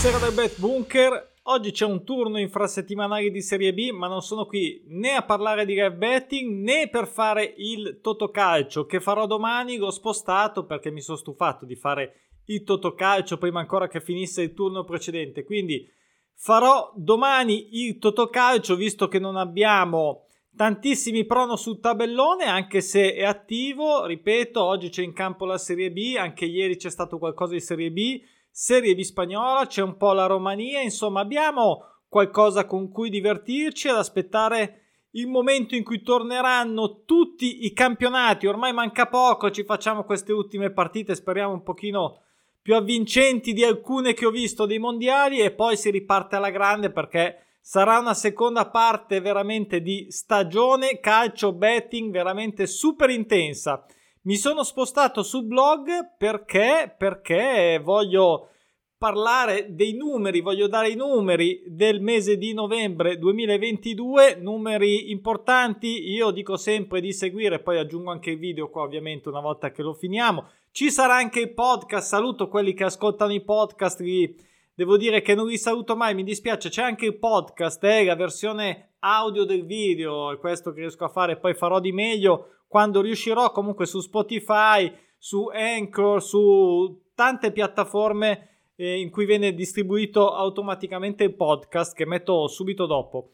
Buonasera dal Bet Bunker. Oggi c'è un turno infrasettimanale di Serie B, ma non sono qui né a parlare di live betting né per fare il Totocalcio che farò domani. L'ho spostato perché mi sono stufato di fare il Totocalcio prima ancora che finisse il turno precedente. Quindi farò domani il Totocalcio visto che non abbiamo tantissimi prono sul tabellone, anche se è attivo. Ripeto, oggi c'è in campo la Serie B, anche ieri c'è stato qualcosa di Serie B Serie B spagnola, c'è un po' la Romania, insomma abbiamo qualcosa con cui divertirci ad aspettare il momento in cui torneranno tutti i campionati. Ormai manca poco, ci facciamo queste ultime partite, speriamo un pochino più avvincenti di alcune che ho visto dei mondiali e poi si riparte alla grande perché sarà una seconda parte veramente di stagione calcio betting veramente super intensa. Mi sono spostato sul blog perché, perché voglio parlare dei numeri, voglio dare i numeri del mese di novembre 2022, numeri importanti, io dico sempre di seguire, poi aggiungo anche il video qua ovviamente una volta che lo finiamo. Ci sarà anche il podcast, saluto quelli che ascoltano i podcast, li, devo dire che non li saluto mai, mi dispiace, c'è anche il podcast, eh, la versione audio del video, è questo che riesco a fare, poi farò di meglio quando riuscirò comunque su Spotify, su Anchor, su tante piattaforme eh, in cui viene distribuito automaticamente il podcast che metto subito dopo.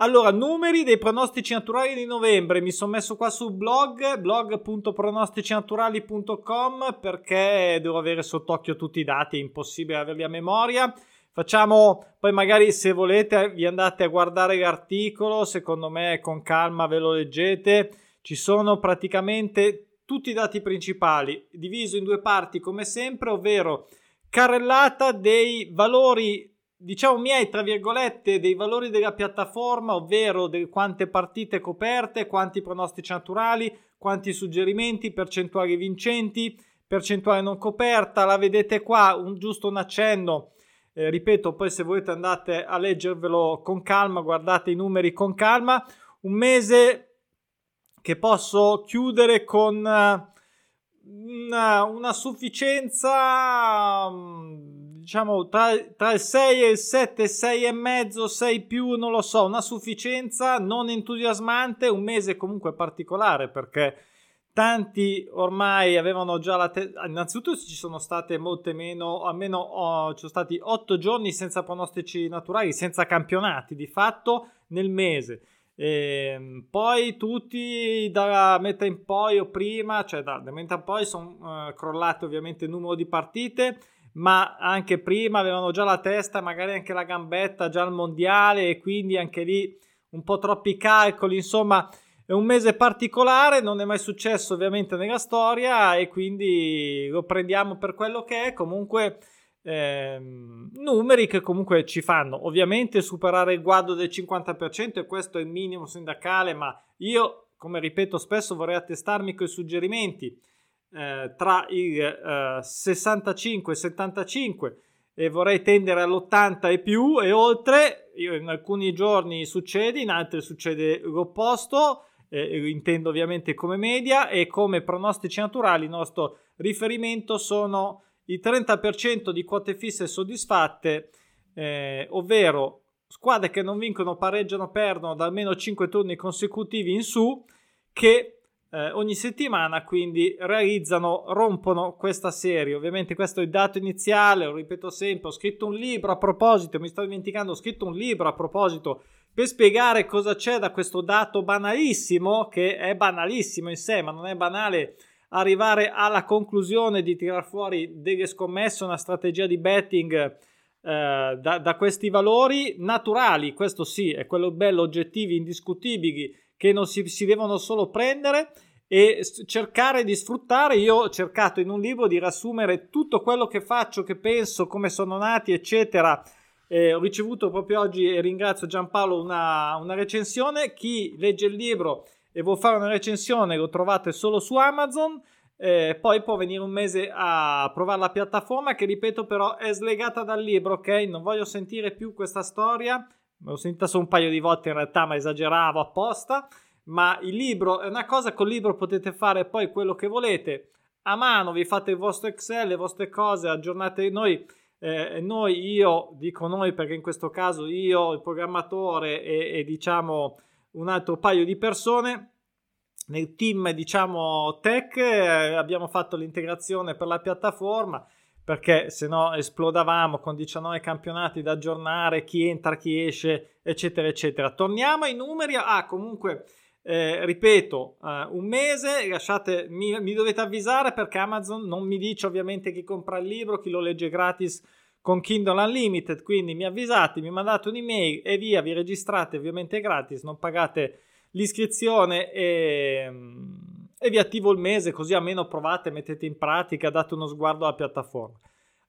Allora, numeri dei pronostici naturali di novembre. Mi sono messo qua sul blog, blog.pronosticinaturali.com perché devo avere sott'occhio tutti i dati, è impossibile averli a memoria. Facciamo, poi magari se volete vi andate a guardare l'articolo, secondo me con calma ve lo leggete ci sono praticamente tutti i dati principali, diviso in due parti come sempre, ovvero carrellata dei valori, diciamo miei, tra virgolette, dei valori della piattaforma, ovvero di quante partite coperte, quanti pronostici naturali, quanti suggerimenti, percentuali vincenti, percentuale non coperta, la vedete qua, un, giusto un accenno. Eh, ripeto, poi se volete andate a leggervelo con calma, guardate i numeri con calma. Un mese che posso chiudere con eh, una, una sufficienza mm, diciamo tra, tra, il 6 e il 7 6 e mezzo 6 più non lo so una sufficienza non entusiasmante un mese comunque particolare perché tanti ormai avevano già la testa innanzitutto ci sono state molte meno almeno oh, ci sono stati 8 giorni senza pronostici naturali senza campionati di fatto nel mese e ehm, poi tutti da metà in poi o prima, cioè da, da metà in poi sono uh, crollate ovviamente il numero di partite, ma anche prima avevano già la testa, magari anche la gambetta già al mondiale e quindi anche lì un po' troppi calcoli, insomma è un mese particolare, non è mai successo ovviamente nella storia e quindi lo prendiamo per quello che è, comunque Ehm, numeri che comunque ci fanno ovviamente superare il guado del 50% e questo è il minimo sindacale, ma io, come ripeto spesso, vorrei attestarmi con i suggerimenti eh, tra il eh, 65 e 75 e vorrei tendere all'80 e più e oltre. In alcuni giorni succede, in altri succede l'opposto. Eh, intendo ovviamente come media e come pronostici naturali il nostro riferimento sono il 30% di quote fisse soddisfatte, eh, ovvero squadre che non vincono, pareggiano, perdono da almeno 5 turni consecutivi in su, che eh, ogni settimana quindi realizzano, rompono questa serie. Ovviamente questo è il dato iniziale, lo ripeto sempre, ho scritto un libro a proposito, mi sto dimenticando, ho scritto un libro a proposito per spiegare cosa c'è da questo dato banalissimo, che è banalissimo in sé, ma non è banale arrivare alla conclusione di tirar fuori delle scommesse, una strategia di betting eh, da, da, questi valori naturali, questo sì, è quello bello, oggettivi, indiscutibili, che non si, si devono solo prendere e cercare di sfruttare. Io ho cercato in un libro di riassumere tutto quello che faccio, che penso, come sono nati, eccetera. Eh, ho ricevuto proprio oggi e ringrazio Giampaolo una, una recensione. Chi legge il libro e vuol fare una recensione, lo trovate solo su Amazon. Eh, poi può venire un mese a provare la piattaforma che ripeto però è slegata dal libro ok? Non voglio sentire più questa storia. L'ho sentita solo un paio di volte in realtà ma esageravo apposta. Ma il libro è una cosa col libro potete fare poi quello che volete. A mano vi fate il vostro excel le vostre cose aggiornate noi eh, noi, io dico noi perché in questo caso io, il programmatore e, e diciamo un altro paio di persone, nel team diciamo tech eh, abbiamo fatto l'integrazione per la piattaforma perché se no esplodavamo con 19 campionati da aggiornare, chi entra, chi esce, eccetera, eccetera. Torniamo ai numeri. Ah, comunque, eh, ripeto, eh, un mese, lasciate, mi, mi, dovete avvisare perché Amazon non mi dice ovviamente chi compra il libro, chi lo legge gratis con Kindle Unlimited, quindi mi avvisate, mi mandate un'email e via, vi registrate ovviamente gratis, non pagate l'iscrizione e, e vi attivo il mese così almeno provate, mettete in pratica, date uno sguardo alla piattaforma.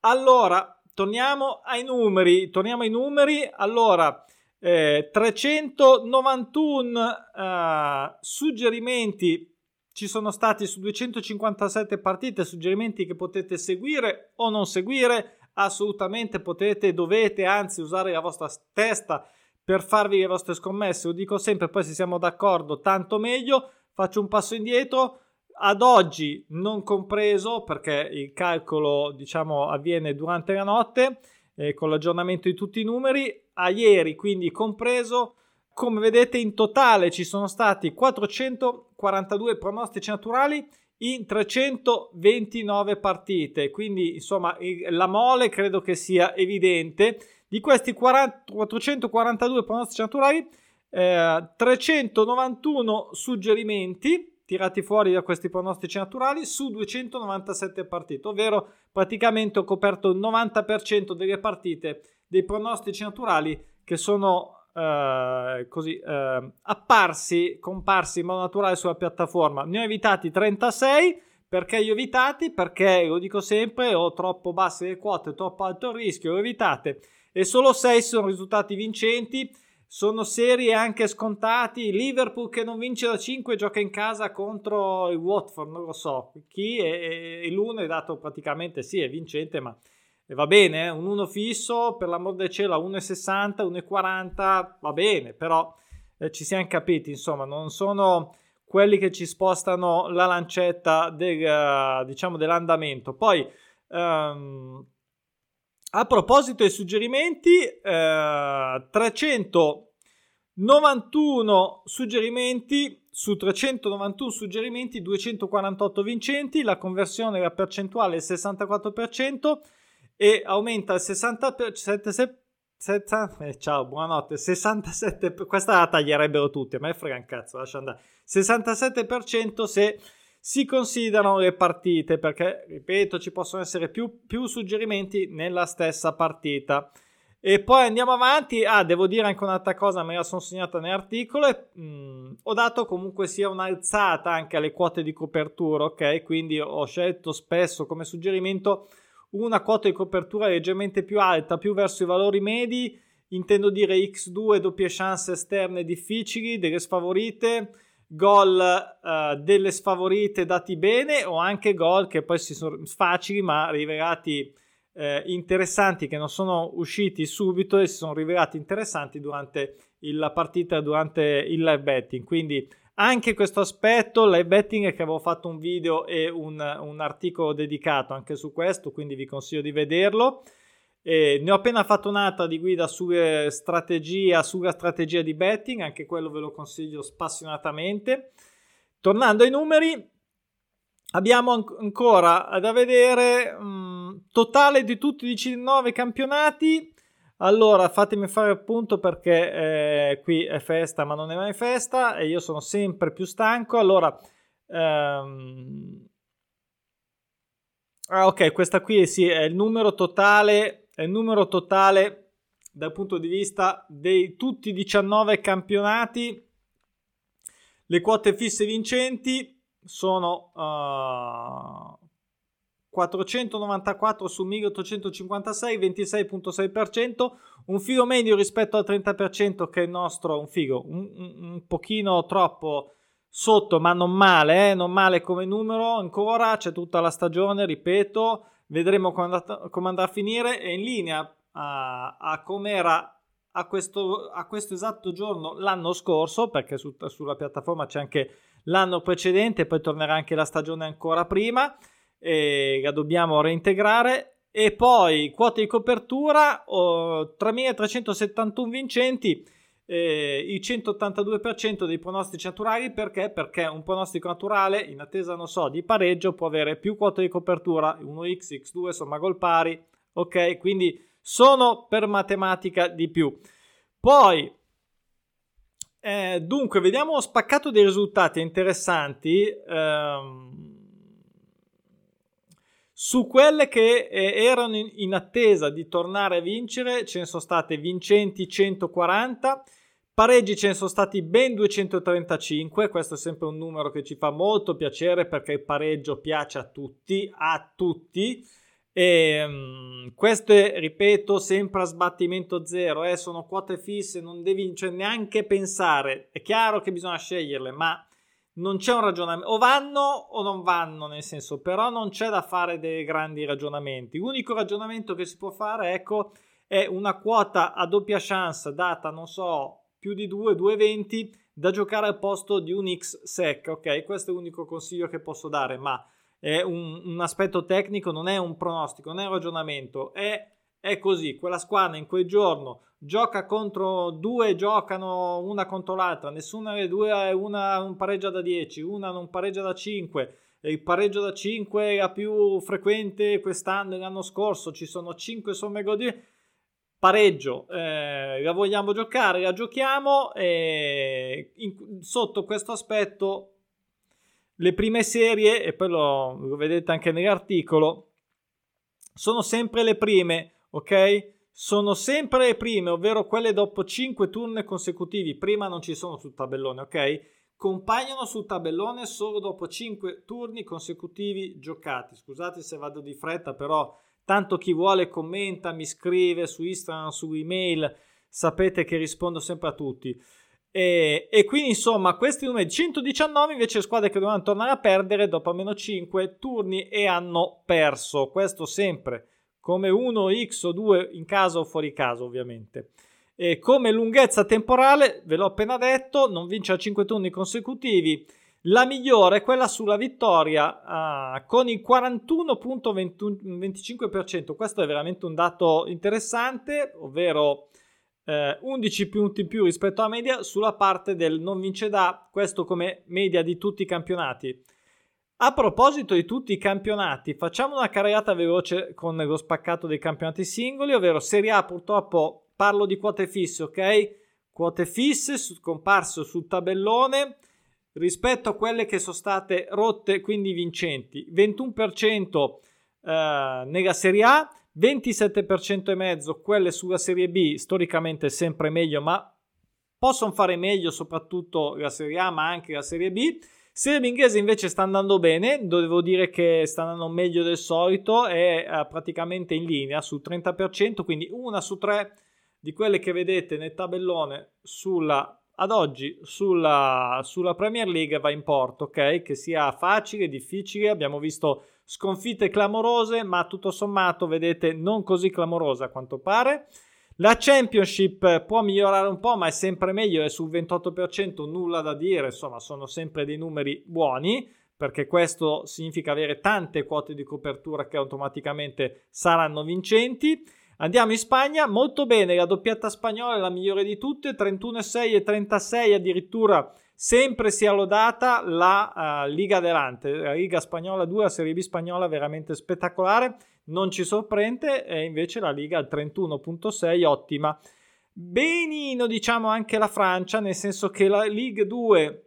Allora, torniamo ai numeri, torniamo ai numeri, allora... Eh, 391 eh, suggerimenti ci sono stati su 257 partite, suggerimenti che potete seguire o non seguire, assolutamente potete, dovete anzi usare la vostra testa per farvi le vostre scommesse. Lo dico sempre, poi se siamo d'accordo, tanto meglio. Faccio un passo indietro. Ad oggi non compreso perché il calcolo diciamo avviene durante la notte eh, con l'aggiornamento di tutti i numeri. A ieri quindi compreso. Come vedete in totale ci sono stati 442 pronostici naturali in 329 partite. Quindi insomma la mole credo che sia evidente di questi 40, 442 pronostici naturali, eh, 391 suggerimenti tirati fuori da questi pronostici naturali su 297 partite, ovvero praticamente ho coperto il 90% delle partite dei pronostici naturali che sono eh, così eh, apparsi, comparsi in modo naturale sulla piattaforma. Ne ho evitati 36. Perché li ho evitati? Perché lo dico sempre, ho troppo basse le quote, troppo alto il rischio, lo evitate e solo 6 sono risultati vincenti. Sono serie anche scontati. Liverpool che non vince da 5 gioca in casa contro il Watford, non lo so chi, e, e l'uno è dato praticamente sì, è vincente, ma va bene, eh? un 1 fisso per l'amor del cielo a 1,60, 1,40 va bene, però eh, ci siamo capiti, insomma, non sono quelli che ci spostano la lancetta del, uh, diciamo, dell'andamento. Poi um, a proposito dei suggerimenti, eh, 391 suggerimenti su 391 suggerimenti, 248 vincenti, la conversione, la percentuale è il 64% e aumenta il 67%. Eh, ciao, buonanotte. 67, questa la taglierebbero tutti, a me frega un cazzo, lascia andare. 67% se si considerano le partite perché, ripeto, ci possono essere più, più suggerimenti nella stessa partita. E poi andiamo avanti. Ah, devo dire anche un'altra cosa, me la sono segnata nell'articolo. E, mh, mm, ho dato comunque sia un'alzata anche alle quote di copertura, ok? Quindi ho scelto spesso come suggerimento una quota di copertura leggermente più alta, più verso i valori medi. Intendo dire X2, doppie chance esterne difficili, delle sfavorite gol uh, delle sfavorite dati bene o anche gol che poi si sono facili ma rivelati eh, interessanti che non sono usciti subito e si sono rivelati interessanti durante la partita durante il live betting quindi anche questo aspetto live betting che avevo fatto un video e un, un articolo dedicato anche su questo quindi vi consiglio di vederlo e ne ho appena fatto un'altra di guida sulla strategia, sulla strategia di betting, anche quello ve lo consiglio spassionatamente. Tornando ai numeri, abbiamo an- ancora da vedere um, totale di tutti i 19 campionati. Allora, fatemi fare appunto perché eh, qui è festa, ma non è mai festa e io sono sempre più stanco. Allora, ehm... ah, ok, questa qui sì, è il numero totale è il numero totale dal punto di vista dei tutti i 19 campionati. Le quote fisse vincenti sono uh, 494 su 1856, 26.6%, un figo medio rispetto al 30% che è il nostro, un figo, un, un, pochino troppo sotto, ma non male, eh? non male come numero ancora, c'è tutta la stagione, ripeto, vedremo come, come andrà a finire. È in linea a, a come era a questo, a questo, esatto giorno l'anno scorso, perché su, sulla piattaforma c'è anche l'anno precedente, poi tornerà anche la stagione ancora prima, e la dobbiamo reintegrare. e poi quote di copertura oh, 3.371 vincenti eh, il 182% dei pronostici naturali perché? Perché un pronostico naturale in attesa, non so, di pareggio può avere più quote di copertura, 1x, x2, insomma gol pari, ok? Quindi sono per matematica di più. Poi, eh, dunque, vediamo spaccato dei risultati interessanti. Ehm, su quelle che eh, erano in, in, attesa di tornare a vincere, ce ne sono state vincenti 140, Pareggi ce ne sono stati ben 235, questo è sempre un numero che ci fa molto piacere perché il pareggio piace a tutti, a tutti. E, um, queste, ripeto, sempre a sbattimento zero, eh, sono quote fisse, non devi cioè, neanche pensare. È chiaro che bisogna sceglierle, ma non c'è un ragionamento. O vanno o non vanno, nel senso, però non c'è da fare dei grandi ragionamenti. L'unico ragionamento che si può fare, ecco, è una quota a doppia chance data, non so, più di 2, 2,20 da giocare al posto di un X sec. Ok, questo è l'unico consiglio che posso dare, ma è un, un aspetto tecnico, non è un pronostico, non è un ragionamento, è, è così. Quella squadra in quel giorno gioca contro due, giocano una contro l'altra, nessuna delle due una un pareggia da 10, una non pareggia da 5. Il pareggio da 5 è la più frequente quest'anno e l'anno scorso, ci sono 5 somme gol pareggio, eh, la vogliamo giocare, la giochiamo e in, sotto questo aspetto le prime serie, e poi lo, lo vedete anche nell'articolo, sono sempre le prime, ok? Sono sempre le prime, ovvero quelle dopo 5 turni consecutivi, prima non ci sono sul tabellone, ok? Compaiono sul tabellone solo dopo 5 turni consecutivi giocati. Scusate se vado di fretta, però Tanto chi vuole commenta, mi scrive su Instagram, su email, sapete che rispondo sempre a tutti. E, e, quindi insomma questi numeri 119 invece squadre che dovevano tornare a perdere dopo almeno 5 turni e hanno perso questo sempre come 1x o 2 in casa o fuori casa ovviamente e come lunghezza temporale ve l'ho appena detto non vince a 5 turni consecutivi la migliore è quella sulla vittoria uh, con il 41.25%. Questo è veramente un dato interessante, ovvero eh, 11 punti in più rispetto alla media sulla parte del non vince da, questo come media di tutti i campionati. A proposito di tutti i campionati, facciamo una carrellata veloce con lo spaccato dei campionati singoli, ovvero Serie A purtroppo parlo di quote fisse, ok? Quote fisse scomparso sul tabellone rispetto a quelle che sono state rotte, quindi vincenti. 21% eh, nella Serie A, 27% e mezzo quelle sulla Serie B, storicamente sempre meglio, ma possono fare meglio soprattutto la Serie A, ma anche la Serie B. Serie B inglese invece sta andando bene, devo dire che sta andando meglio del solito, è eh, praticamente in linea sul 30%, quindi una su tre di quelle che vedete nel tabellone sulla ad oggi sulla, sulla, Premier League va in porto, ok? Che sia facile, difficile, abbiamo visto sconfitte clamorose, ma tutto sommato, vedete, non così clamorosa a quanto pare. La Championship può migliorare un po', ma è sempre meglio, è sul 28%, nulla da dire, insomma, sono sempre dei numeri buoni, perché questo significa avere tante quote di copertura che automaticamente saranno vincenti. Andiamo in Spagna, molto bene, la doppietta spagnola è la migliore di tutte, 31,6 e 36 addirittura sempre sia lodata. La uh, Liga Adelante, la Liga Spagnola 2, la Serie B spagnola veramente spettacolare, non ci sorprende, e invece la Liga al 31.6 ottima. Benino diciamo anche la Francia, nel senso che la Liga 2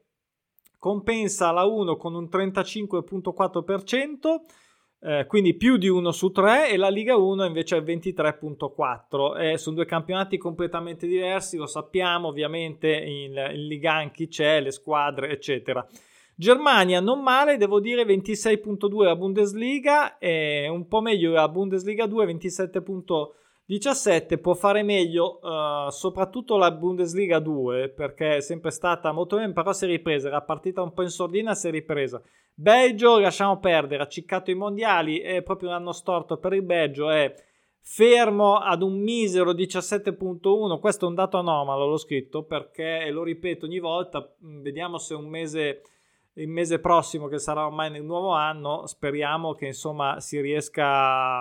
compensa la 1 con un 35.4%, eh, quindi più di 1 su 3 e la Liga 1 invece è 23.4 eh, sono due campionati completamente diversi lo sappiamo ovviamente in, in Liga chi c'è le squadre eccetera Germania non male devo dire 26.2 la Bundesliga e un po' meglio la Bundesliga 2 27.2 17 può fare meglio uh, soprattutto la Bundesliga 2 perché è sempre stata molto bene però si è ripresa la partita un po' in sordina si è ripresa. Belgio lasciamo perdere ha ciccato i mondiali è proprio un anno storto per il Belgio è fermo ad un misero 17.1 questo è un dato anomalo l'ho scritto perché lo ripeto ogni volta vediamo se un mese il mese prossimo che sarà ormai nel nuovo anno speriamo che insomma si riesca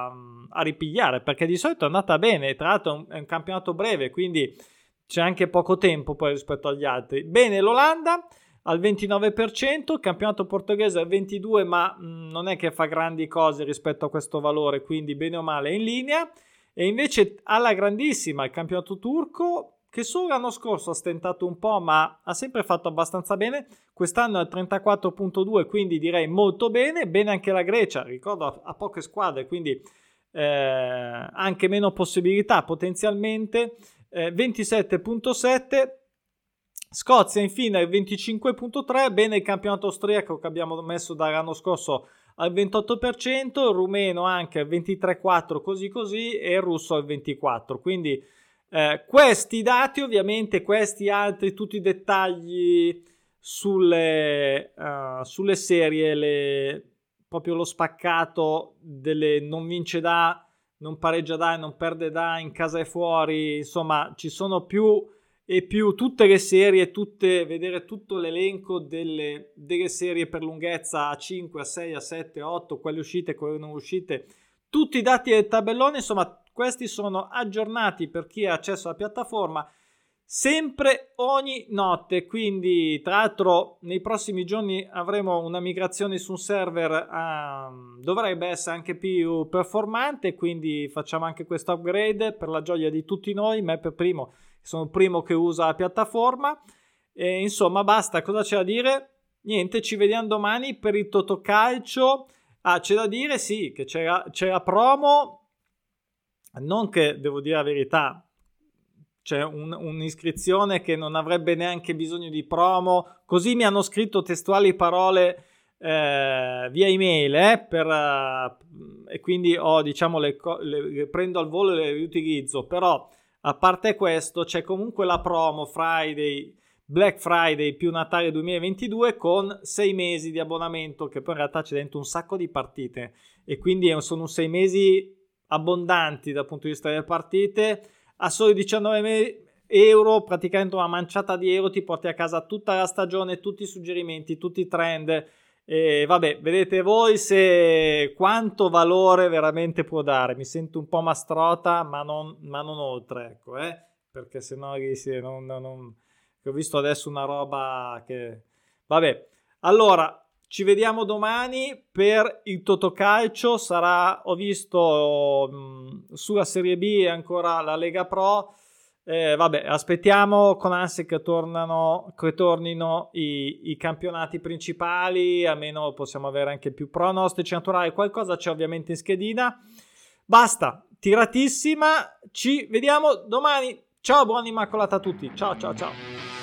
a ripigliare perché di solito è andata bene tra l'altro è un campionato breve quindi c'è anche poco tempo poi rispetto agli altri bene l'Olanda al 29%, il campionato portoghese al 22%, ma non è che fa grandi cose rispetto a questo valore, quindi bene o male è in linea. E invece alla grandissima il campionato turco, che solo l'anno scorso ha stentato un po', ma ha sempre fatto abbastanza bene. Quest'anno è al 34.2, quindi direi molto bene. Bene anche la Grecia, ricordo ha poche squadre, quindi eh, anche meno possibilità potenzialmente. Eh, 27.7 Scozia infine al 25.3, bene il campionato austriaco che abbiamo messo dall'anno scorso al 28%, il rumeno anche al 23,4 così così e il russo al 24%. Quindi eh, questi dati ovviamente, questi altri, tutti i dettagli sulle, uh, sulle serie, le, proprio lo spaccato delle non vince da, non pareggia da, non perde da, in casa e fuori, insomma ci sono più e più tutte le serie, tutte, vedere tutto l'elenco delle, delle, serie per lunghezza a 5, a 6, a 7, a 8, quelle uscite, quelle non uscite, tutti i dati del tabellone, insomma questi sono aggiornati per chi ha accesso alla piattaforma sempre ogni notte quindi tra l'altro nei prossimi giorni avremo una migrazione su un server um, dovrebbe essere anche più performante quindi facciamo anche questo upgrade per la gioia di tutti noi me per primo sono il primo che usa la piattaforma. E, insomma, basta, cosa c'è da dire? Niente, ci vediamo domani per il Totocalcio. Ah, c'è da dire, sì, che c'era, c'era promo. Non che, devo dire la verità, c'è un, un'iscrizione che non avrebbe neanche bisogno di promo. Così mi hanno scritto testuali parole eh, via email eh, per, uh, e quindi ho, diciamo, le, le, le prendo al volo e le riutilizzo. Però a parte questo, c'è comunque la promo Friday, Black Friday più Natale 2022 con 6 mesi di abbonamento, che poi in realtà c'è dentro un sacco di partite e quindi sono 6 mesi abbondanti dal punto di vista delle partite. A soli 19 euro, praticamente una manciata di euro, ti porti a casa tutta la stagione, tutti i suggerimenti, tutti i trend e vabbè, vedete voi se quanto valore veramente può dare. Mi sento un po' mastrota, ma non, ma non oltre, ecco, eh? perché se no non, non, non, ho visto adesso una roba che... Vabbè, allora ci vediamo domani per il Totocalcio. Sarà, ho visto mh, sulla Serie B ancora la Lega Pro. Eh, vabbè, aspettiamo con ansia che, tornano, che tornino i, i, campionati principali, almeno possiamo avere anche più pronostici naturali. Qualcosa c'è ovviamente in schedina. Basta, tiratissima. Ci vediamo domani. Ciao, buona immacolata a tutti. Ciao, ciao, ciao.